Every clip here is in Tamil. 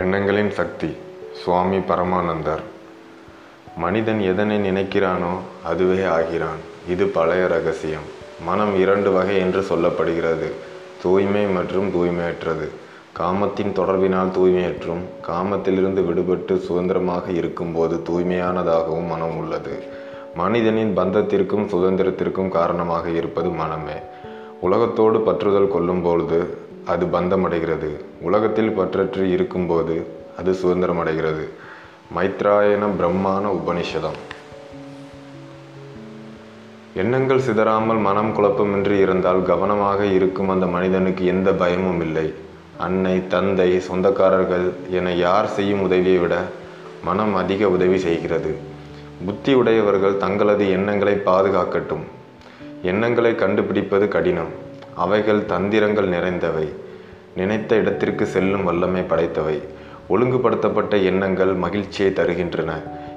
எண்ணங்களின் சக்தி சுவாமி பரமானந்தர். மனிதன் எதனை நினைக்கிறானோ அதுவே ஆகிறான். இது பழைய ரகசியம். மனம் இரண்டு வகை என்று சொல்லப்படுகிறது. தூய்மை மற்றும் தூய்மையற்றது. காமத்தின் தொடர்பினால் தூய்மையற்றும் காமத்திலிருந்து விடுபட்டு சுதந்திரமாக இருக்கும்போது தூய்மையானதாகவும் மனம் உள்ளது. மனிதனின் பந்தத்திற்கும் சுதந்திரத்திற்கும் காரணமாக இருப்பது மனமே. உலகத்தோடு பற்றுதல் கொள்ளும்பொழுது அது பந்தமடைகிறது. உலகத்தில் பற்றற்று இருக்கும்போது அது சுதந்திரமடைகிறது. மைத்ராயண பிரம்மான உபனிஷதம். எண்ணங்கள் சிதறாமல் மனம் குழப்பமின்றி இருந்தால் கவனமாக இருக்கும் அந்த மனிதனுக்கு எந்த பயமும் இல்லை. அன்னை தந்தை சொந்தக்காரர்கள் என யார் செய்யும் உதவியை விட மனம் அதிக உதவி செய்கிறது. புத்தி உடையவர்கள் தங்களது எண்ணங்களை பாதுகாக்கட்டும். எண்ணங்களை கண்டுபிடிப்பது கடினம். அவைகள் தந்திரங்கள் நிறைந்தவை. நினைத்த இடத்திற்கு செல்லும் வல்லமை படைத்தவை. ஒழுங்குபடுத்தப்பட்ட எண்ணங்கள் மகிழ்ச்சியை தருகின்றன.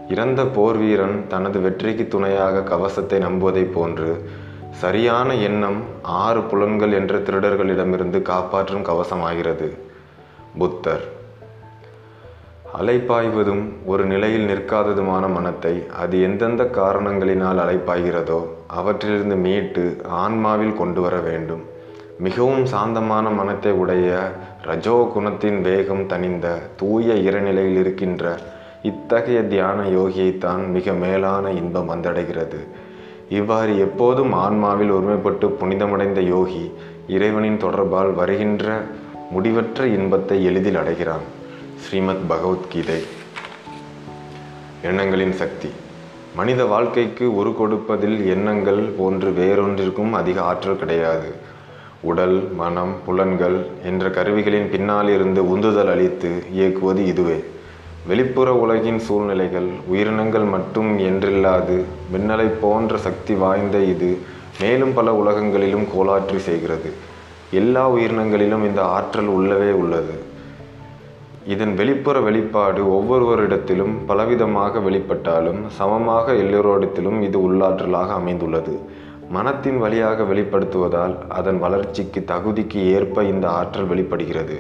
இறந்த போர் வீரன் தனது வெற்றிக்கு துணையாக கவசத்தை நம்புவதைப் போன்று சரியான எண்ணம் ஆறு புலன்கள் என்ற திருடர்களிடமிருந்து காப்பாற்றும் கவசமாகிறது. புத்தர். அலைப்பாய்வதும் ஒரு நிலையில் நிற்காததுமான மனத்தை அது எந்தெந்த காரணங்களினால் அலைப்பாய்கிறதோ அவற்றிலிருந்து மீட்டு ஆன்மாவில் கொண்டு வர வேண்டும். மிகவும் சாந்தமான மனத்தை உடைய ரஜோ குணத்தின் வேகம் தணிந்த தூய இறநிலையில் இருக்கின்ற இத்தகைய தியான யோகியைத்தான் மிக மேலான இன்பம் வந்தடைகிறது. இவ்வாறு எப்போதும் ஆன்மாவில் ஒருமைப்பட்டு புனிதமடைந்த யோகி இறைவனின் தொடர்பால் வருகின்ற முடிவற்ற இன்பத்தை எளிதில் அடைகிறான். ஸ்ரீமத் பகவத்கீதை. எண்ணங்களின் சக்தி. மனித வாழ்க்கைக்கு உரு கொடுப்பதில் எண்ணங்கள் போன்று வேறொன்றிற்கும் அதிக ஆற்றல் கிடையாது. உடல் மனம் புலன்கள் என்ற கருவிகளின் பின்னால் இருந்து உந்துதல் அளித்து இயக்குவது இதுவே. வெளிப்புற உலகின் சூழ்நிலைகள் உயிரினங்கள் மட்டும் என்றில்லாது மின்னலை போன்ற சக்தி வாய்ந்த இது மேலும் பல உலகங்களிலும் கோலாற்றி செய்கிறது. எல்லா உயிரினங்களிலும் இந்த ஆற்றல் உள்ளவே உள்ளது. இதன் வெளிப்புற வெளிப்பாடு ஒவ்வொருவரிடத்திலும் பலவிதமாக வெளிப்பட்டாலும் சமமாக எல்லோரிடத்திலும் இது உள்ளாற்றலாக அமைந்துள்ளது. மனத்தின் வழியாக வெளிப்படுத்துவதால் அதன் வளர்ச்சிக்கு தகுதிக்கு ஏற்ப இந்த ஆற்றல் வெளிப்படுகிறது.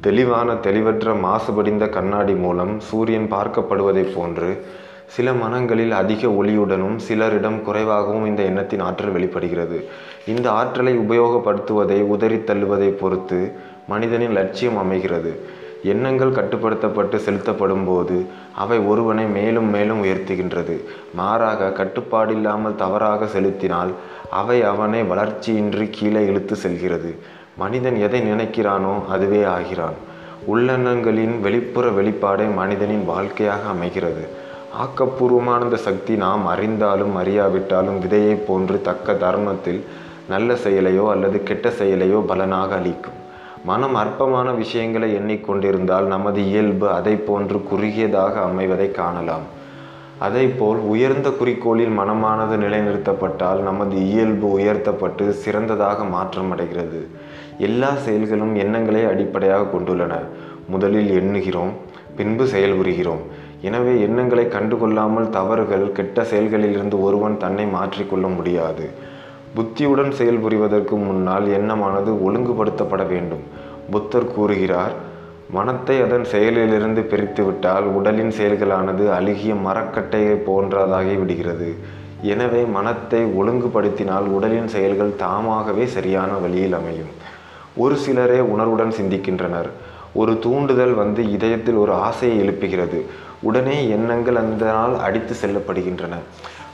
தெளிவான தெளிவற்ற மாசுபடிந்த கண்ணாடி மூலம் சூரியன் பார்க்கப்படுவதைப் போன்று சில மனங்களில் அதிக ஒளியுடனும் சிலரிடம் குறைவாகவும் இந்த எண்ணத்தின் ஆற்றல் வெளிப்படுகிறது. இந்த ஆற்றலை உபயோகப்படுத்துவதை உதறி தள்ளுவதை பொறுத்து மனிதனின் லட்சியம் அமைகிறது. எண்ணங்கள் கட்டுப்படுத்தப்பட்டு செலுத்தப்படும் போது அவை ஒருவனை மேலும் மேலும் உயர்த்துகின்றது. மாறாக கட்டுப்பாடில்லாமல் தவறாக செலுத்தினால் அவை அவனை வளர்ச்சியின்றி கீழே இழுத்து செல்கிறது. மனிதன் எதை நினைக்கிறானோ அதுவே ஆகிறான். உள்ளெண்ணங்களின் வெளிப்புற வெளிப்பாடே மனிதனின் வாழ்க்கையாக அமைகிறது. ஆக்கப்பூர்வமான இந்த சக்தி நாம் அறிந்தாலும் அறியாவிட்டாலும் விதையைப் போன்று தக்க தருணத்தில் நல்ல செயலையோ அல்லது கெட்ட செயலையோ பலனாக அளிக்கும். மனம் அற்பமான விஷயங்களை எண்ணிக்கொண்டிருந்தால் நமது இயல்பு அதை போன்று குறுகியதாக அமைவதை காணலாம். அதைப்போல் உயர்ந்த குறிக்கோளில் மனமானது நிலைநிறுத்தப்பட்டால் நமது இயல்பு உயர்த்தப்பட்டு சிறந்ததாக மாற்றமடைகிறது. எல்லா செயல்களும் எண்ணங்களை அடிப்படையாக கொண்டுள்ளன. முதலில் எண்ணுகிறோம் பின்பு செயல்புரிகிறோம். எனவே எண்ணங்களை கண்டுகொள்ளாமல் தவறுகள் கெட்ட செயல்களிலிருந்து ஒருவன் தன்னை மாற்றிக்கொள்ள முடியாது. புத்தியுடன் செயல்புரிவதற்கு முன்னால் எண்ணமானது ஒழுங்குபடுத்தப்பட வேண்டும். புத்தர் கூறுகிறார் மனத்தை அதன் செயலிலிருந்து பிரித்துவிட்டால் உடலின் செயல்களானது அழுகிய மரக்கட்டையை போன்றதாகி விடுகிறது. எனவே மனத்தை ஒழுங்குபடுத்தினால் உடலின் செயல்கள் தாமாகவே சரியான வழியில் அமையும் ஒரு சிலரே உணர்வுடன் சிந்திக்கின்றனர். ஒரு தூண்டுதல் வந்து இதயத்தில் ஒரு ஆசையை எழுப்புகிறது. உடனே எண்ணங்கள் அந்த நாள் அடித்து செல்லப்படுகின்றன.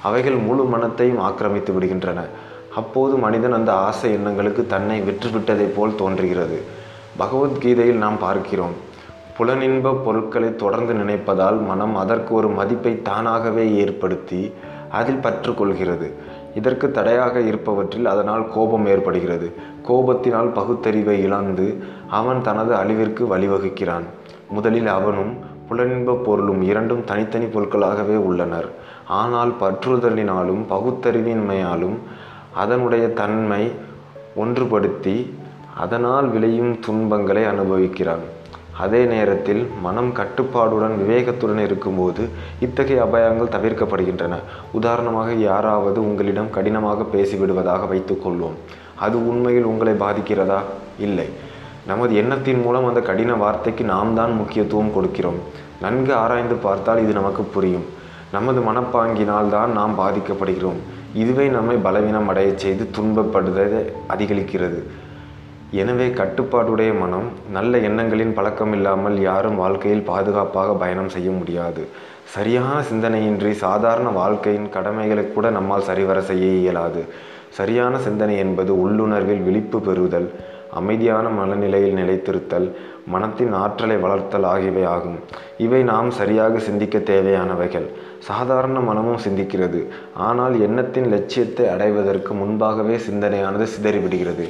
அவைகள் முழு மனத்தையும் ஆக்கிரமித்து விடுகின்றன. அப்போது மனிதன் அந்த ஆசை எண்ணங்களுக்கு தன்னை விற்றுவிட்டதை போல் தோன்றுகிறது. பகவத்கீதையில் நாம் பார்க்கிறோம் புலனின்ப பொருட்களை தொடர்ந்து நினைப்பதால் மனம் அதற்கு ஒரு மதிப்பை தானாகவே ஏற்படுத்தி அதில் பற்று கொள்கிறது இதற்கு தடையாக இருப்பவற்றில் அதனால் கோபம் ஏற்படுகிறது. கோபத்தினால் பகுத்தறிவை இழந்து அவன் தனது அழிவிற்கு வழிவகுக்கிறான். முதலில் அவனும் புலனின்ப பொருளும் இரண்டும் தனித்தனி பொருட்களாகவே உள்ளனர். ஆனால் பற்றுதலினாலும் பகுத்தறிவின்மையாலும் அதனுடைய தன்மை ஒன்றுபடுத்தி அதனால் விளையும் துன்பங்களை அனுபவிக்கிறான். அதே நேரத்தில் மனம் கட்டுப்பாடுடன் விவேகத்துடன் இருக்கும்போது இத்தகைய அபாயங்கள் தவிர்க்கப்படுகின்றன. உதாரணமாக யாராவது உங்களிடம் கடினமாக பேசிவிடுவதாக வைத்துக்கொள்வோம். அது உண்மையில் உங்களை பாதிக்கிறதா? இல்லை. நமது எண்ணத்தின் மூலம் அந்த கடின வார்த்தைக்கு நாம் தான் முக்கியத்துவம் கொடுக்கிறோம். நன்கு ஆராய்ந்து பார்த்தால் இது நமக்கு புரியும். நமது மனப்பாங்கினால் தான் நாம் பாதிக்கப்படுகிறோம். இதுவே நம்மை பலவீனம் அடையச் செய்து துன்பப்படுவதை அதிகரிக்கிறது. எனவே கட்டுப்பாடுடைய மனம் நல்ல எண்ணங்களின் பழக்கம் இல்லாமல் யாரும் வாழ்க்கையில் பாதுகாப்பாக பயணம் செய்ய முடியாது. சரியான சிந்தனையின்றி சாதாரண வாழ்க்கையின் கடமைகளை கூட நம்மால் சரிவர செய்ய இயலாது. சரியான சிந்தனை என்பது உள்ளுணர்வில் விழிப்பு பெறுதல் அமைதியான மனநிலையில் நிலைத்திருத்தல் மனத்தின் ஆற்றலை வளர்த்தல் ஆகியவை ஆகும். இவை நாம் சரியாக சிந்திக்க தேவையானவைகள். சாதாரண மனமும் சிந்திக்கிறது. ஆனால் எண்ணத்தின் லட்சியத்தை அடைவதற்கு முன்பாகவே சிந்தனையானது சிதறிவிடுகிறது.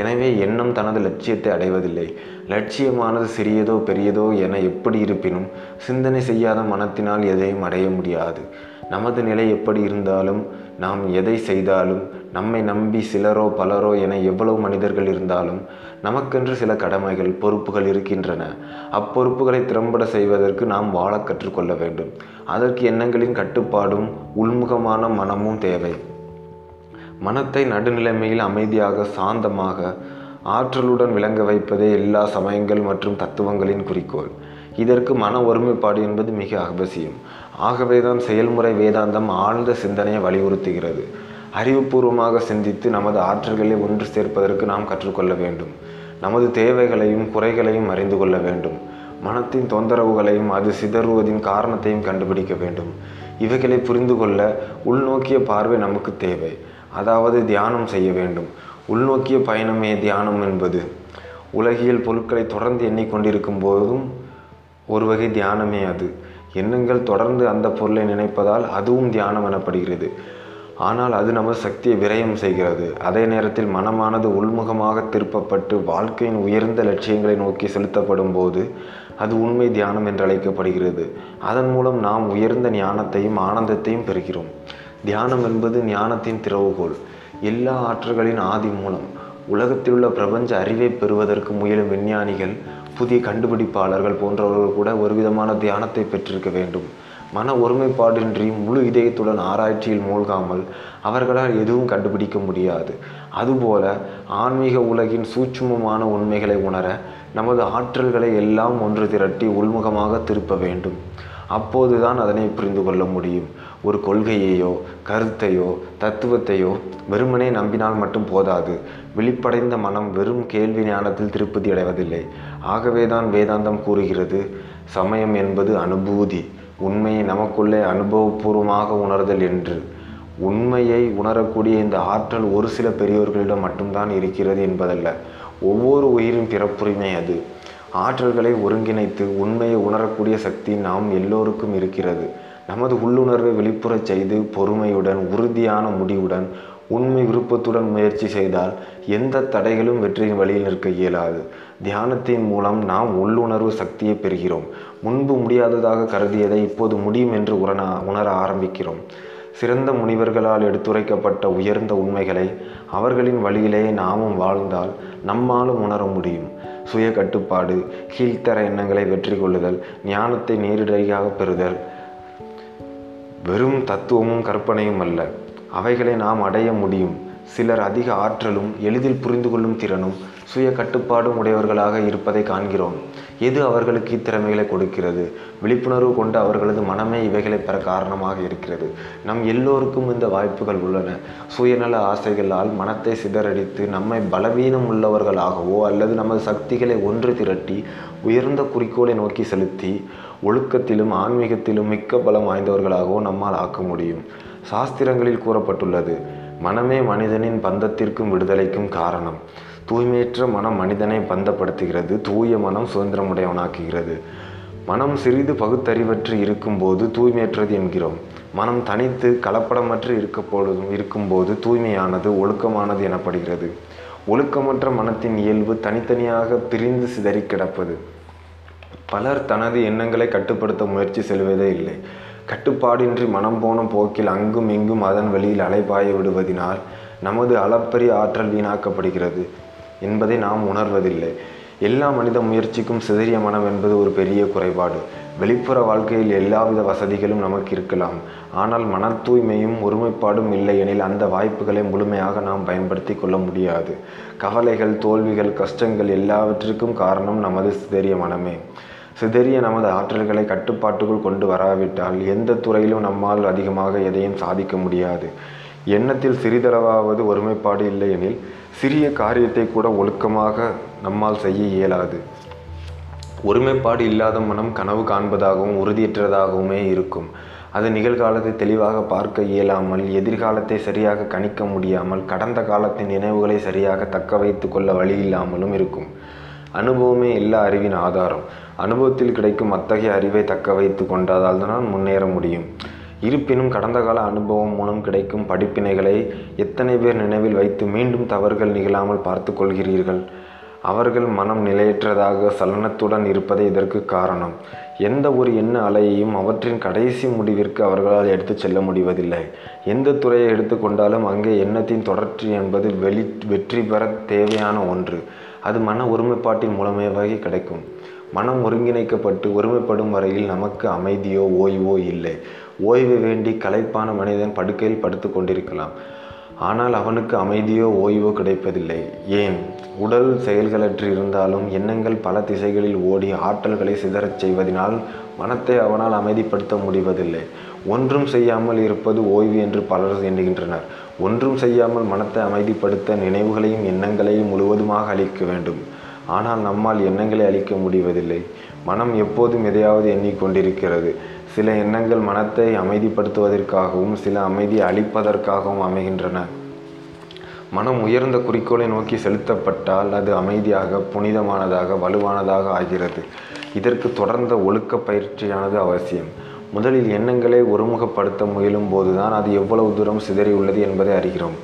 எனவே எண்ணம் தனது லட்சியத்தை அடைவதில்லை. லட்சியமானது சிறியதோ பெரியதோ என எப்படி இருப்பினும் சிந்தனை செய்யாத மனத்தினால் எதையும் அடைய முடியாது. நமது நிலை எப்படி இருந்தாலும் நாம் எதை செய்தாலும் நம்மை நம்பி சிலரோ பலரோ என எவ்வளவு மனிதர்கள் இருந்தாலும் நமக்கென்று சில கடமைகள் பொறுப்புகள் இருக்கின்றன. அப்பொறுப்புகளை திறம்பட செய்வதற்கு நாம் வாழ கற்றுக்கொள்ள வேண்டும். அதற்கு எண்ணங்களின் கட்டுப்பாடும் உள்முகமான மனமும் தேவை. மனத்தை நடுநிலைமையில் அமைதியாக சாந்தமாக ஆற்றலுடன் விளங்க வைப்பதே எல்லா சமயங்கள் மற்றும் தத்துவங்களின் குறிக்கோள். இதற்கு மன ஒருமைப்பாடு என்பது மிக அவசியம். ஆகவேதான் செயல்முறை வேதாந்தம் ஆழ்ந்த சிந்தனையை வலியுறுத்துகிறது. அறிவுபூர்வமாக சிந்தித்து நமது ஆற்றல்களை ஒன்று சேர்ப்பதற்கு நாம் கற்றுக்கொள்ள வேண்டும். நமது தேவைகளையும் குறைகளையும் அறிந்து கொள்ள வேண்டும். மனத்தின் தொந்தரவுகளையும் அது சிதறுவதின் காரணத்தையும் கண்டுபிடிக்க வேண்டும். இவைகளை புரிந்து கொள்ள உள்நோக்கிய பார்வை நமக்கு தேவை. அதாவது தியானம் செய்ய வேண்டும். உள்நோக்கிய பயணமே தியானம் என்பது. உலகியல் பொருட்களை தொடர்ந்து எண்ணிக்கொண்டிருக்கும் போதும் ஒரு வகை தியானமே அது. எண்ணங்கள் தொடர்ந்து அந்த பொருளை நினைப்பதால் அதுவும் தியானம் எனப்படுகிறது. ஆனால் அது நமது சக்தியை விரயம் செய்கிறது. அதே நேரத்தில் மனமானது உள்முகமாக திருப்பப்பட்டு வாழ்க்கையின் உயர்ந்த லட்சியங்களை நோக்கி செலுத்தப்படும் போது அது உண்மை தியானம் என்று அழைக்கப்படுகிறது அதன் மூலம் நாம் உயர்ந்த ஞானத்தையும் ஆனந்தத்தையும் பெறுகிறோம். தியானம் என்பது ஞானத்தின் திறவுகோல். எல்லா ஆற்றல்களின் ஆதி மூலம். உலகத்திலுள்ள பிரபஞ்ச அறிவை பெறுவதற்கு முயலும் விஞ்ஞானிகள் புதிய கண்டுபிடிப்பாளர்கள் போன்றவர்கள் கூட ஒரு விதமான தியானத்தை பெற்றிருக்க வேண்டும். மன ஒருமைப்பாடின்றி முழு இதயத்துடன் ஆராய்ச்சியில் மூழ்காமல் அவர்களால் எதுவும் கண்டுபிடிக்க முடியாது. அதுபோல ஆன்மீக உலகின் சூட்சுமமான உண்மைகளை உணர நமது ஆற்றல்களை எல்லாம் ஒன்று திரட்டி உள்முகமாக திருப்ப வேண்டும். அப்போதுதான் அதனை புரிந்து கொள்ள முடியும். ஒரு கொள்கையையோ கருத்தையோ தத்துவத்தையோ வெறுமனே நம்பினால் மட்டும் போதாது. விழிப்படைந்த மனம் வெறும் கேள்வி ஞானத்தில் திருப்தி அடைவதில்லை. ஆகவேதான் வேதாந்தம் கூறுகிறது சமயம் என்பது அனுபூதி. உண்மையை நமக்குள்ளே அனுபவபூர்வமாக உணர்தல் என்று. உண்மையை உணரக்கூடிய இந்த ஆற்றல் ஒரு சில பெரியோர்களிடம் மட்டும்தான் இருக்கிறது என்பதல்ல. ஒவ்வொரு உயிரின் பிறப்புரிமை அது. ஆற்றல்களை ஒருங்கிணைத்து உண்மையை உணரக்கூடிய சக்தி நாம் எல்லோருக்கும் இருக்கிறது. நமது உள்ளுணர்வை வெளிப்புறச் செய்து பொறுமையுடன் உறுதியான முடிவுடன் உண்மை விருப்பத்துடன் முயற்சி செய்தால் எந்த தடைகளும் வெற்றியின் வழியில் நிற்க இயலாது. தியானத்தின் மூலம் நாம் உள்ளுணர்வு சக்தியை பெறுகிறோம். முன்பு முடியாததாக கருதியதை இப்போது முடியும் என்று உரண உணர ஆரம்பிக்கிறோம். சிறந்த முனிவர்களால் எடுத்துரைக்கப்பட்ட உயர்ந்த உண்மைகளை அவர்களின் வழியிலேயே நாமும் வாழ்ந்தால் நம்மாலும் உணர முடியும். சுய கட்டுப்பாடு கீழ்த்தர எண்ணங்களை வெற்றி கொள்ளுதல் ஞானத்தை நேரடியாக பெறுதல் வெறும் தத்துவமும் கற்பனையும் அல்ல. அவைகளை நாம் அடைய முடியும். சிலர் அதிக ஆற்றலும் எளிதில் புரிந்து கொள்ளும் திறனும் சுய கட்டுப்பாடும் உடையவர்களாக இருப்பதை காண்கிறோம். எது அவர்களுக்கு இத்திறமைகளை கொடுக்கிறது? விழிப்புணர்வு கொண்டு அவர்களது மனமே இவைகளை பெற காரணமாக இருக்கிறது. நம் எல்லோருக்கும் இந்த வாய்ப்புகள் உள்ளன. சுயநல ஆசைகளால் மனத்தை சிதறடித்து நம்மை பலவீனம் உள்ளவர்களாகவோ அல்லது நமது சக்திகளை ஒன்று திரட்டி உயர்ந்த குறிக்கோளை நோக்கி செலுத்தி ஒழுக்கத்திலும் ஆன்மீகத்திலும் மிக்க பலம் வாய்ந்தவர்களாகவோ நம்மால் ஆக்க முடியும். சாஸ்திரங்களில் கூறப்பட்டுள்ளது மனமே மனிதனின் பந்தத்திற்கும் விடுதலைக்கும் காரணம். தூய்மையற்ற மனம் மனிதனை பந்தப்படுத்துகிறது தூய மனம் சுதந்திரமுடையவனாக்குகிறது. மனம் சிறிது பகுத்தறிவற்று இருக்கும்போது தூய்மையற்றது என்கிறோம். மனம் தனித்து கலப்படமற்று இருக்கப்பொழுதும் இருக்கும்போது தூய்மையானது ஒழுக்கமானது எனப்படுகிறது. ஒழுக்கமற்ற மனத்தின் இயல்பு தனித்தனியாக பிரிந்து சிதறி கிடப்பது. பலர் தனது எண்ணங்களை கட்டுப்படுத்த முயற்சி செல்வதே இல்லை. கட்டுப்பாடின்றி மனம் போன போக்கில் அங்கும் இங்கும் அதன் வழியில் அலைபாய விடுவதினால் நமது அளப்பரிய ஆற்றல் வீணாக்கப்படுகிறது. என்பதை நாம் உணர்வதில்லை. எல்லா மனித முயற்சிக்கும் சிதறிய மனம் என்பது ஒரு பெரிய குறைபாடு. வெளிப்புற வாழ்க்கையில் எல்லாவித வசதிகளும் நமக்கு இருக்கலாம். ஆனால் மன தூய்மையும் ஒருமைப்பாடும் இல்லையெனில் அந்த வாய்ப்புகளை முழுமையாக நாம் பயன்படுத்தி கொள்ள முடியாது. கவலைகள் தோல்விகள் கஷ்டங்கள் எல்லாவற்றிற்கும் காரணம் நமது சிதறிய மனமே. சிதறிய நமது ஆற்றல்களை கட்டுப்பாட்டுக்குள் கொண்டு வராவிட்டால் எந்த துறையிலும் நம்மால் அதிகமாக எதையும் சாதிக்க முடியாது. எண்ணத்தில் சிறிதளவாவது ஒருமைப்பாடு இல்லையெனில் சிறிய காரியத்தை கூட ஒழுக்கமாக நம்மால் செய்ய இயலாது. ஒருமைப்பாடு இல்லாத மனம் கனவு காண்பதாகவும் உறுதியற்றதாகவுமே இருக்கும். அது நிகழ்காலத்தை தெளிவாக பார்க்க இயலாமல் எதிர்காலத்தை சரியாக கணிக்க முடியாமல் கடந்த காலத்தின் நினைவுகளை சரியாக தக்க வைத்து கொள்ள வழி இல்லாமலும் இருக்கும். அனுபவமே எல்லா அறிவின் ஆதாரம். அனுபவத்தில் கிடைக்கும் அத்தகைய அறிவை தக்க வைத்து கொண்டதால் தான் முன்னேற முடியும். இருப்பினும் கடந்த கால அனுபவம் மூலம் கிடைக்கும் படிப்பினைகளை எத்தனை பேர் நினைவில் வைத்து மீண்டும் தவறுகள் நிகழாமல் பார்த்து கொள்கிறீர்கள்? அவர்கள் மனம் நிலையற்றதாக சலனத்துடன் இருப்பதே இதற்கு காரணம். எந்த ஒரு எண்ண அலையையும் அவற்றின் கடைசி முடிவிற்கு அவர்களால் எடுத்துச் செல்ல முடிவதில்லை. எந்த துறையை எடுத்துக்கொண்டாலும் அங்கே எண்ணத்தின் தொடர்ச்சி என்பது வெளி வெற்றி பெற தேவையான ஒன்று. அது மன ஒருமைப்பாட்டின் மூலமாகவே கிடைக்கும். மனம் ஒருங்கிணைக்கப்பட்டு ஒருமைப்படும் வரையில் நமக்கு அமைதியோ ஓய்வோ இல்லை. ஓய்வு வேண்டி களைப்பான மனிதன் படுக்கையில் படுத்து கொண்டிருக்கலாம். ஆனால் அவனுக்கு அமைதியோ ஓய்வோ கிடைப்பதில்லை. ஏன்? உடல் செயல்களற்று இருந்தாலும் எண்ணங்கள் பல திசைகளில் ஓடி ஆற்றல்களை சிதறச் செய்வதனால் மனத்தை அவனால் அமைதிப்படுத்த முடிவதில்லை. ஒன்றும் செய்யாமல் இருப்பது ஓய்வு என்று பலர் எண்ணுகின்றனர். ஒன்றும் செய்யாமல் மனத்தை அமைதிப்படுத்த நினைவுகளையும் எண்ணங்களையும் முழுவதுமாக அளிக்க வேண்டும். ஆனால் நம்மால் எண்ணங்களை அளிக்க முடிவதில்லை. மனம் எப்போதும் எதையாவது எண்ணிக்கொண்டிருக்கிறது சில எண்ணங்கள் மனத்தை அமைதிப்படுத்துவதற்காகவும் சில அமைதி அளிப்பதற்காகவும் அமைகின்றன. மனம் உயர்ந்த குறிக்கோளை நோக்கி செலுத்தப்பட்டால் அது அமைதியாக புனிதமானதாக வலுவானதாக ஆகிறது. இதற்கு தொடர்ந்த ஒழுக்க பயிற்சியானது அவசியம். முதலில் எண்ணங்களை ஒருமுகப்படுத்த முயலும் போதுதான் அது எவ்வளவு தூரம் சிதறியுள்ளது என்பதை அறிகிறோம்.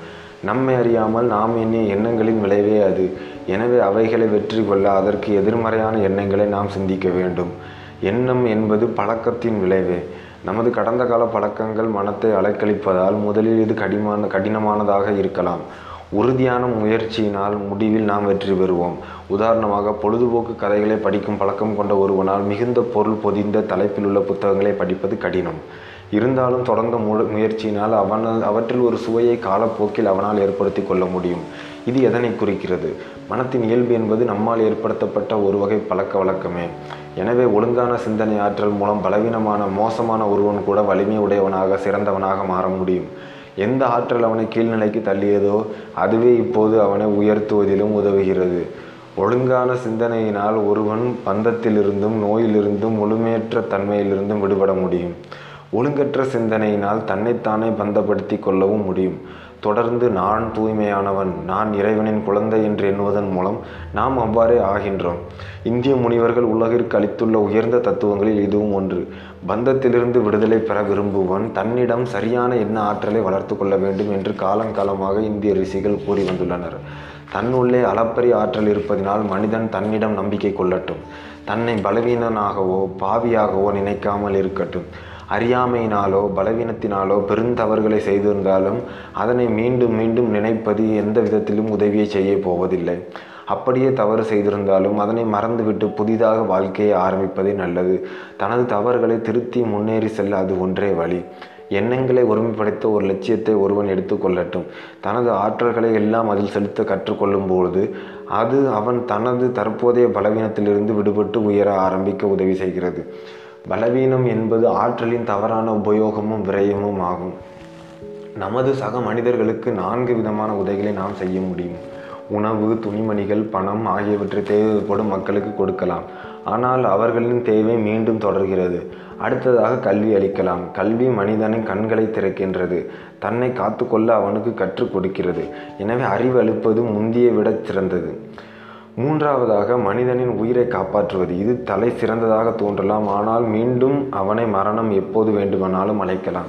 நம்மை அறியாமல் நாம் எண்ணிய எண்ணங்களின் விளைவே அது. எனவே அவைகளை வெற்றி கொள்ள அதற்கு எதிர்மறையான எண்ணங்களை நாம் சிந்திக்க வேண்டும். எண்ணம் என்பது பழக்கத்தின் விளைவே. நமது கடந்த கால பழக்கங்கள் மனத்தை அலைக்கழிப்பதால் முதலில் இது கடிமான கடினமானதாக இருக்கலாம். உறுதியான முயற்சியினால் முடிவில் நாம் வெற்றி பெறுவோம். உதாரணமாக பொழுதுபோக்கு கதைகளை படிக்கும் பழக்கம் கொண்ட ஒருவனால் மிகுந்த பொருள் பொதிந்த தலைப்பில் உள்ள புத்தகங்களை படிப்பது கடினம். இருந்தாலும் தொடர்ந்த முயற்சியினால் அவனால் அவற்றில் ஒரு சுவையை காலப்போக்கில் அவனால் ஏற்படுத்தி கொள்ள முடியும். இது எதனை குறிக்கிறது? மனத்தின் இயல்பு என்பது நம்மால் ஏற்படுத்தப்பட்ட ஒரு வகை பழக்க வழக்கமே. எனவே ஒழுங்கான சிந்தனை ஆற்றல் மூலம் பலவீனமான மோசமான ஒருவன் கூட வலிமை உடையவனாக சிறந்தவனாக மாற முடியும். எந்த ஆற்றல் அவனை கீழ்நிலைக்கு தள்ளியதோ அதுவே இப்போது அவனை உயர்த்துவதிலும் உதவுகிறது. ஒழுங்கான சிந்தனையினால் ஒருவன் பந்தத்திலிருந்தும் நோயிலிருந்தும் முழுமையற்ற தன்மையிலிருந்தும் விடுபட முடியும். ஒழுங்கற்ற சிந்தனையினால் தன்னைத்தானே பந்தப்படுத்தி கொள்ளவும் முடியும். தொடர்ந்து நான் தூய்மையானவன் நான் இறைவனின் குழந்தை என்று எண்ணுவதன் மூலம் நாம் அவ்வாறே ஆகின்றோம். இந்திய முனிவர்கள் உலகிற்கு அளித்துள்ள உயர்ந்த தத்துவங்களில் இதுவும் ஒன்று. பந்தத்திலிருந்து விடுதலை பெற விரும்புவன் தன்னிடம் சரியான எண்ண ஆற்றலை வளர்த்து கொள்ள வேண்டும் என்று காலங்காலமாக இந்திய ரிஷிகள் கூறி வந்துள்ளனர். தன்னுள்ளே அளப்பரிய ஆற்றல் இருப்பதினால் மனிதன் தன்னிடம் நம்பிக்கை கொள்ளட்டும். தன்னை பலவீனனாகவோ பாவியாகவோ நினைக்காமல் இருக்கட்டும். அறியாமையினாலோ பலவீனத்தினாலோ பெருந்தவறுகளை செய்திருந்தாலும் அதனை மீண்டும் மீண்டும் நினைப்பது எந்த விதத்திலும் உதவியை செய்ய போவதில்லை. அப்படியே தவறு செய்திருந்தாலும் அதனை மறந்துவிட்டு புதிதாக வாழ்க்கையை ஆரம்பிப்பதே நல்லது. தனது தவறுகளை திருத்தி முன்னேறி செல்ல அது ஒன்றே வழி. எண்ணங்களை ஒருமைப்படுத்த ஒரு லட்சியத்தை ஒருவன் எடுத்துக்கொள்ளட்டும் தனது ஆற்றல்களை எல்லாம் அதில் செலுத்த கற்றுக்கொள்ளும் பொழுது அது அவன் தனது தற்போதைய பலவீனத்திலிருந்து விடுபட்டு உயர ஆரம்பிக்க உதவி செய்கிறது. பலவீனம் என்பது ஆற்றலின் தவறான உபயோகமும் விரயமும் ஆகும். நமது சக மனிதர்களுக்கு நான்கு விதமான உதவிகளை நாம் செய்ய முடியும். உணவு துணிமணிகள் பணம் ஆகியவற்றை தேவைப்படும் மக்களுக்கு கொடுக்கலாம். ஆனால் அவர்களின் தேவை மீண்டும் தொடர்கிறது. அடுத்ததாக கல்வி அளிக்கலாம். கல்வி மனிதனின் கண்களை திறக்கின்றது. தன்னை காத்துக்கொள்ள அவனுக்கு கற்றுக் கொடுக்கிறது. எனவே அறிவு அளிப்பது முந்திய விட சிறந்தது. மூன்றாவதாக மனிதனின் உயிரை காப்பாற்றுவது. இது தலை சிறந்ததாக தோன்றலாம் ஆனால் மீண்டும் அவனை மரணம் எப்போது வேண்டுமானாலும் அழைக்கலாம்.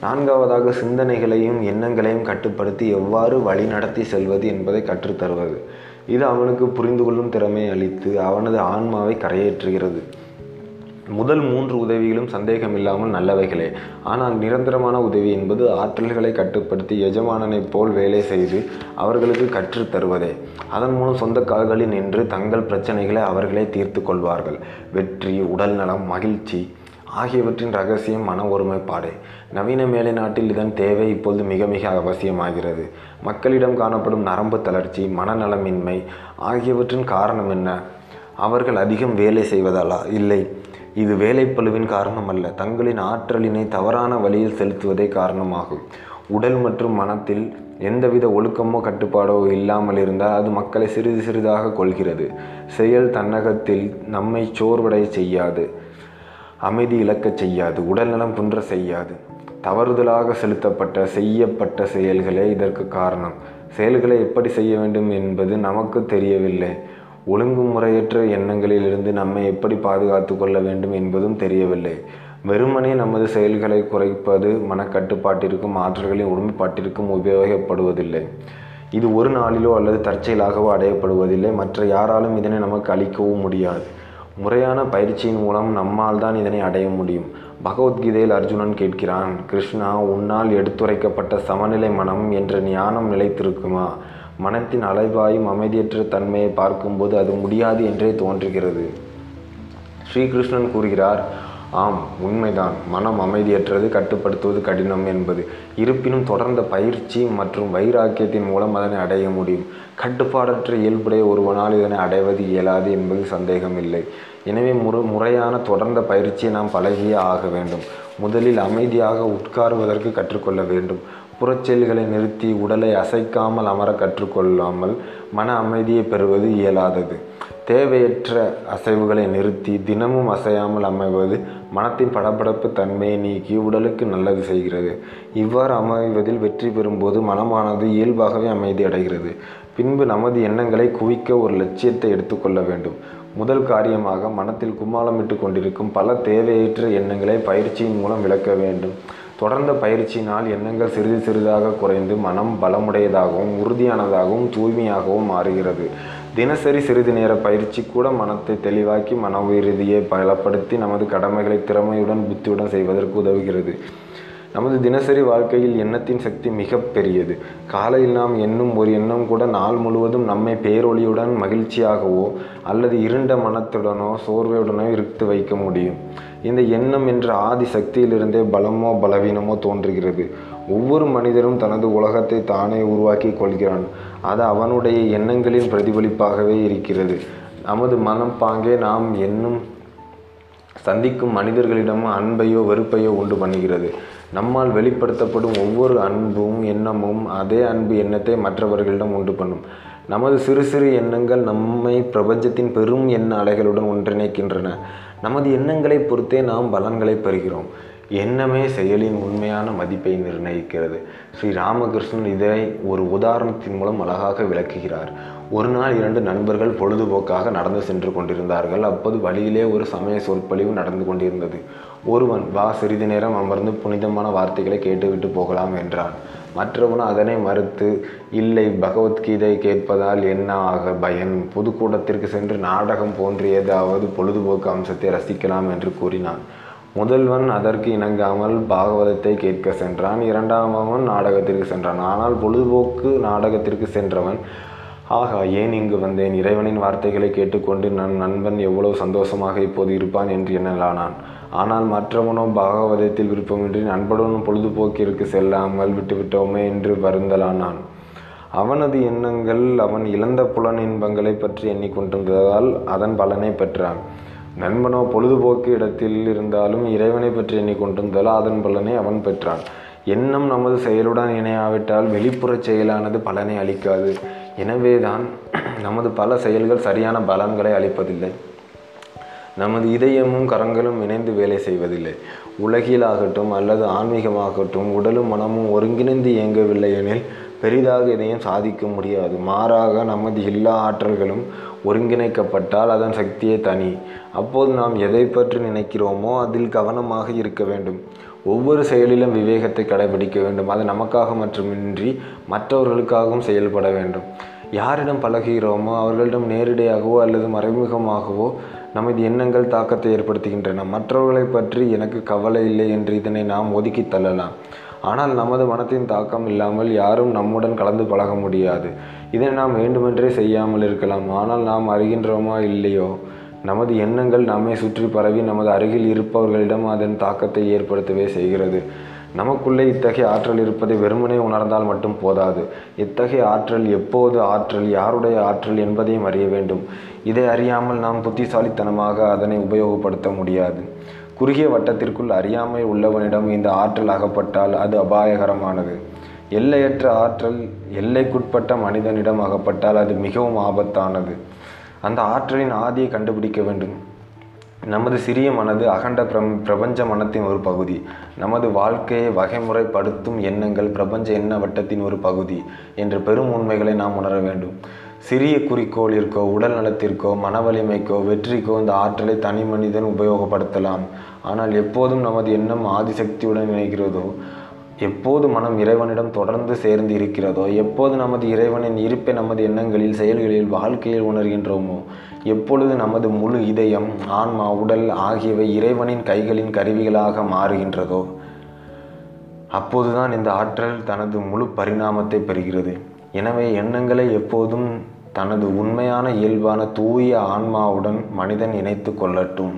நான்காவதாக சிந்தனைகளையும் எண்ணங்களையும் கட்டுப்படுத்தி எவ்வாறு வழிநடத்தி செல்வது என்பதை கற்றுத்தருவது. இது அவனுக்கு புரிந்து கொள்ளும் திறமை அளித்து அவனது ஆன்மாவை கரையேற்றுகிறது. முதல் மூன்று உதவிகளும் சந்தேகம் இல்லாமல் நல்லவைகளே. ஆனால் நிரந்தரமான உதவி என்பது ஆற்றல்களை கட்டுப்படுத்தி எஜமானனைப் போல் வேலை செய்து அவர்களுக்கு கற்றுத் தருவதே. அதன் மூலம் சொந்த கால்களில் நின்று தங்கள் பிரச்சனைகளை அவர்களே தீர்த்து கொள்வார்கள். வெற்றி உடல் நலம் மகிழ்ச்சி ஆகியவற்றின் ரகசியம் மன ஒருமைப்பாடே. நவீன மேலை நாட்டில் இதன் தேவை இப்பொழுது மிக மிக அவசியமாகிறது. மக்களிடம் காணப்படும் நரம்பு தளர்ச்சி மனநலமின்மை ஆகியவற்றின் காரணம் என்ன? அவர்கள் அதிகம் வேலை செய்வதாலா? இல்லை. இது வேலைப்பளுவின் காரணம் அல்ல தங்களின் ஆற்றலினை தவறான வழியில் செலுத்துவதே காரணமாகும். உடல் மற்றும் மனத்தில் எந்தவித ஒழுக்கமோ கட்டுப்பாடோ இல்லாமல் இருந்தால் அது மக்களை சிறிது சிறிதாக கொள்கிறது செயல் தன்னகத்தில் நம்மை சோர்வடை செய்யாது. அமைதி இழக்கச் செய்யாது. உடல்நலம் குன்ற செய்யாது. தவறுதலாக செலுத்தப்பட்ட செய்யப்பட்ட செயல்களே இதற்கு காரணம். செயல்களை எப்படி செய்ய வேண்டும் என்பது நமக்கு தெரியவில்லை. ஒழுங்குமுறையற்ற எண்ணங்களிலிருந்து நம்மை எப்படி பாதுகாத்து கொள்ள வேண்டும் என்பதும் தெரியவில்லை. வெறுமனே நமது செயல்களை குறைப்பது மனக்கட்டுப்பாட்டிற்கும் ஆற்றல்களின் ஒருமைப்பாட்டிற்கும் உபயோகப்படுவதில்லை. இது ஒரு நாளிலோ அல்லது தற்செயலாகவோ அடையப்படுவதில்லை. மற்ற யாராலும் இதனை நமக்கு அளிக்கவும் முடியாது. முறையான பயிற்சியின் மூலம் நம்மால் தான் இதனை அடைய முடியும். பகவத்கீதையில் அர்ஜுனன் கேட்கிறான் கிருஷ்ணா உன்னால் எடுத்துரைக்கப்பட்ட சமநிலை மனம் என்ற ஞானம் நிலைத்திருக்குமா? மனத்தின் அலைவாயும் அமைதியற்ற தன்மையை பார்க்கும்போது அது முடியாது என்றே தோன்றுகிறது. ஸ்ரீகிருஷ்ணன் கூறுகிறார் ஆம் உண்மைதான். மனம் அமைதியற்றது கட்டுப்படுத்துவது கடினம் என்பது. இருப்பினும் தொடர்ந்த பயிற்சி மற்றும் வைராக்கியத்தின் மூலம் அதனை அடைய முடியும். கட்டுப்பாடற்ற இயல்புடைய ஒருவனால் இதனை அடைவது இயலாது என்பது சந்தேகமில்லை. எனவே முறை முறையான தொடர்ந்த பயிற்சியை நாம் பழகியே ஆக வேண்டும். முதலில் அமைதியாக உட்காருவதற்கு கற்றுக்கொள்ள வேண்டும். புறச்செயல்களை நிறுத்தி உடலை அசைக்காமல் அமர கற்றுக்கொள்ளாமல் மன அமைதியை பெறுவது இயலாதது. தேவையற்ற அசைவுகளை நிறுத்தி தினமும் அசையாமல் அமைவது மனத்தின் படபடப்பு தன்மையை நீக்கி உடலுக்கு நல்லது செய்கிறது. இவ்வாறு அமைவதில் வெற்றி பெறும்போது மனமானது இயல்பாகவே அமைதி அடைகிறது. பின்பு நமது எண்ணங்களை குவிக்க ஒரு லட்சியத்தை எடுத்துக்கொள்ள வேண்டும். முதல் காரியமாக மனத்தில் கும்மாளமிட்டு கொண்டிருக்கும் பல தேவையற்ற எண்ணங்களை பயிற்சியின் மூலம் விளக்க வேண்டும். தொடர்ந்த பயிற்சியினால் எண்ணங்கள் சிறிது சிறிதாக குறைந்து மனம் பலமுடையதாகவும் உறுதியானதாகவும் தூய்மையாகவும் மாறுகிறது. தினசரி சிறிது நேர பயிற்சி கூட மனத்தை தெளிவாக்கி மன உறுதியை பலப்படுத்தி நமது கடமைகளை திறமையுடன் புத்தியுடன் செய்வதற்கு உதவுகிறது. நமது தினசரி வாழ்க்கையில் எண்ணத்தின் சக்தி மிக பெரியது. காலையில் நாம் எண்ணும் ஒரு எண்ணம் கூட நாள் முழுவதும் நம்மை பேரொளியுடன் மகிழ்ச்சியாகவோ அல்லது இருண்ட மனத்துடனோ சோர்வையுடனோ இருத்து வைக்க முடியும். இந்த எண்ணம் என்ற ஆதி சக்தியிலிருந்தே பலமோ பலவீனமோ தோன்றுகிறது. ஒவ்வொரு மனிதரும் தனது உலகத்தை தானே உருவாக்கி கொள்கிறான். அது அவனுடைய எண்ணங்களின் பிரதிபலிப்பாகவே இருக்கிறது. நமது மனப்பாங்கே நாம் எண்ணும் சந்திக்கும் மனிதர்களிடமும் அன்பையோ வெறுப்பையோ உண்டு பண்ணுகிறது. நம்மால் வெளிப்படுத்தப்படும் ஒவ்வொரு அன்பும் எண்ணமும் அதே அன்பு எண்ணத்தை மற்றவர்களிடம் உண்டு பண்ணும். நமது சிறு சிறு எண்ணங்கள் நம்மை பிரபஞ்சத்தின் பெரும் எண்ண அலைகளுடன் ஒன்றிணைக்கின்றன. நமது எண்ணங்களை பொறுத்தே நாம் பலன்களை பெறுகிறோம். எண்ணமே செயலின் உண்மையான மதிப்பை நிர்ணயிக்கிறது. ஸ்ரீ ராமகிருஷ்ணன் இதை ஒரு உதாரணத்தின் மூலம் அழகாக விளக்குகிறார். ஒரு நாள் இரண்டு நண்பர்கள் பொழுதுபோக்காக நடந்து சென்று கொண்டிருந்தார்கள். அப்போது வழியிலே ஒரு சமய சொற்பொழிவு நடந்து கொண்டிருந்தது. ஒருவன் வா சிறிது நேரம் அமர்ந்து புனிதமான வார்த்தைகளை கேட்டுவிட்டு போகலாம் என்றான். மற்றவன் அதனை மறுத்து இல்லை பகவத்கீதை கேட்பதால் என்ன ஆக பயன்? பொதுக்கூடத்திற்கு சென்று நாடகம் போன்ற ஏதாவது பொழுதுபோக்கு அம்சத்தை ரசிக்கலாம் என்று கூறினான். முதல்வன் அதற்கு இணங்காமல் பாகவதத்தை கேட்க சென்றான். இரண்டாமவன் நாடகத்திற்கு சென்றான். ஆனால் பொழுதுபோக்கு நாடகத்திற்கு சென்றவன் ஆகா ஏன் இங்கு வந்தேன்? இறைவனின் வார்த்தைகளை கேட்டுக்கொண்டு நன் நண்பன் எவ்வளவு சந்தோஷமாக இப்போது இருப்பான் என்று எண்ணலானான். ஆனால் மற்றவனோ பாகவதத்தில் விருப்பமின்றி நண்பனும் பொழுதுபோக்கிற்கு செல்லாமல் விட்டுவிட்டோமே என்று வருந்தலானான். அவனது எண்ணங்கள் அவன் இழந்த புலன் இன்பங்களை பற்றி எண்ணிக்கொண்டிருந்ததால் அதன் பலனை பெற்றான். நண்பனோ பொழுதுபோக்கு இடத்தில் இருந்தாலும் இறைவனை பற்றி எண்ணிக்கொண்டிருந்ததால் அதன் பலனை அவன் பெற்றான். எண்ணம் நமது செயலுடன் இணையாவிட்டால் வெளிப்புறச் செயலானது பலனை அளிக்காது. எனவேதான் நமது பல செயல்கள் சரியான பலன்களை அளிப்பதில்லை. நமது இதயமும் கரங்களும் இணைந்து வேலை செய்வதில்லை. உலகிலாகட்டும் அல்லது ஆன்மீகமாகட்டும் உடலும் மனமும் ஒருங்கிணைந்து இயங்கவில்லை எனில் பெரிதாக எதையும் சாதிக்க முடியாது. மாறாக நமது எல்லா ஆற்றல்களும் ஒருங்கிணைக்கப்பட்டால் அதன் சக்தியே தனி. அப்போது நாம் எதை பற்றி நினைக்கிறோமோ அதில் கவனமாக இருக்க வேண்டும். ஒவ்வொரு செயலிலும் விவேகத்தை கடைபிடிக்க வேண்டும். அது நமக்காக மட்டுமின்றி மற்றவர்களுக்காகவும் செயல்பட வேண்டும். யாரிடம் பழகுகிறோமோ அவர்களிடம் நேரடியாகவோ அல்லது மறைமுகமாகவோ நமது எண்ணங்கள் தாக்கத்தை ஏற்படுத்துகின்றன. மற்றவர்களை பற்றி எனக்கு கவலை இல்லை என்று இதனை நாம் ஒதுக்கி தள்ளலாம். ஆனால் நமது மனத்தின் தாக்கம் இல்லாமல் யாரும் நம்முடன் கலந்து பழக முடியாது. இதை நாம் வேண்டுமென்றே செய்யாமல் இருக்கலாம். ஆனால் நாம் அறிகின்றோமா இல்லையோ? நமது எண்ணங்கள் நம்மை சுற்றி பரவி நமது அருகில் இருப்பவர்களிடம் அதன் தாக்கத்தை ஏற்படுத்தவே செய்கிறது. நமக்குள்ளே இத்தகைய ஆற்றல் இருப்பதை வெறுமனே உணர்ந்தால் மட்டும் போதாது. இத்தகைய ஆற்றல் எப்போது ஆற்றல் யாருடைய ஆற்றல் என்பதையும் அறிய வேண்டும். இதை அறியாமல் நாம் புத்திசாலித்தனமாக அதனை உபயோகப்படுத்த முடியாது. குறுகிய வட்டத்திற்குள் அறியாமை உள்ளவனிடம் இந்த ஆற்றல் அகப்பட்டால் அது அபாயகரமானது. எல்லையற்ற ஆற்றல் எல்லைக்குட்பட்ட மனிதனிடம் அகப்பட்டால் அது மிகவும் ஆபத்தானது. அந்த ஆற்றலின் ஆதியை கண்டுபிடிக்க வேண்டும். நமது சிறிய மனது அகண்ட பிரம் பிரபஞ்ச மனத்தின் ஒரு பகுதி. நமது வாழ்க்கையை வகைமுறைப்படுத்தும் எண்ணங்கள் பிரபஞ்ச எண்ண வட்டத்தின் ஒரு பகுதி என்ற பெரும் உண்மைகளை நாம் உணர வேண்டும். சிறிய குறிக்கோளிற்கோ உடல் நலத்திற்கோ மன வலிமைக்கோ வெற்றிக்கோ இந்த ஆற்றலை தனி மனிதன் உபயோகப்படுத்தலாம். ஆனால் எப்போதும் நமது எண்ணம் ஆதிசக்தியுடன் இணைகிறதோ எப்போது மனம் இறைவனிடம் தொடர்ந்து சேர்ந்து இருக்கிறதோ எப்போது நமது இறைவனின் இருப்பை நமது எண்ணங்களில் செயல்களில் வாழ்க்கையில் உணர்கின்றோமோ எப்பொழுது நமது முழு இதயம் ஆன்மா உடல் ஆகியவை இறைவனின் கைகளின் கருவிகளாக மாறுகின்றதோ அப்போதுதான் இந்த ஆற்றல் தனது முழு பரிணாமத்தை பெறுகிறது. எனவே எண்ணங்களை எப்போதும் தனது உண்மையான இயல்பான தூய ஆன்மாவுடன் மனிதன் இணைத்து கொள்ளட்டும்.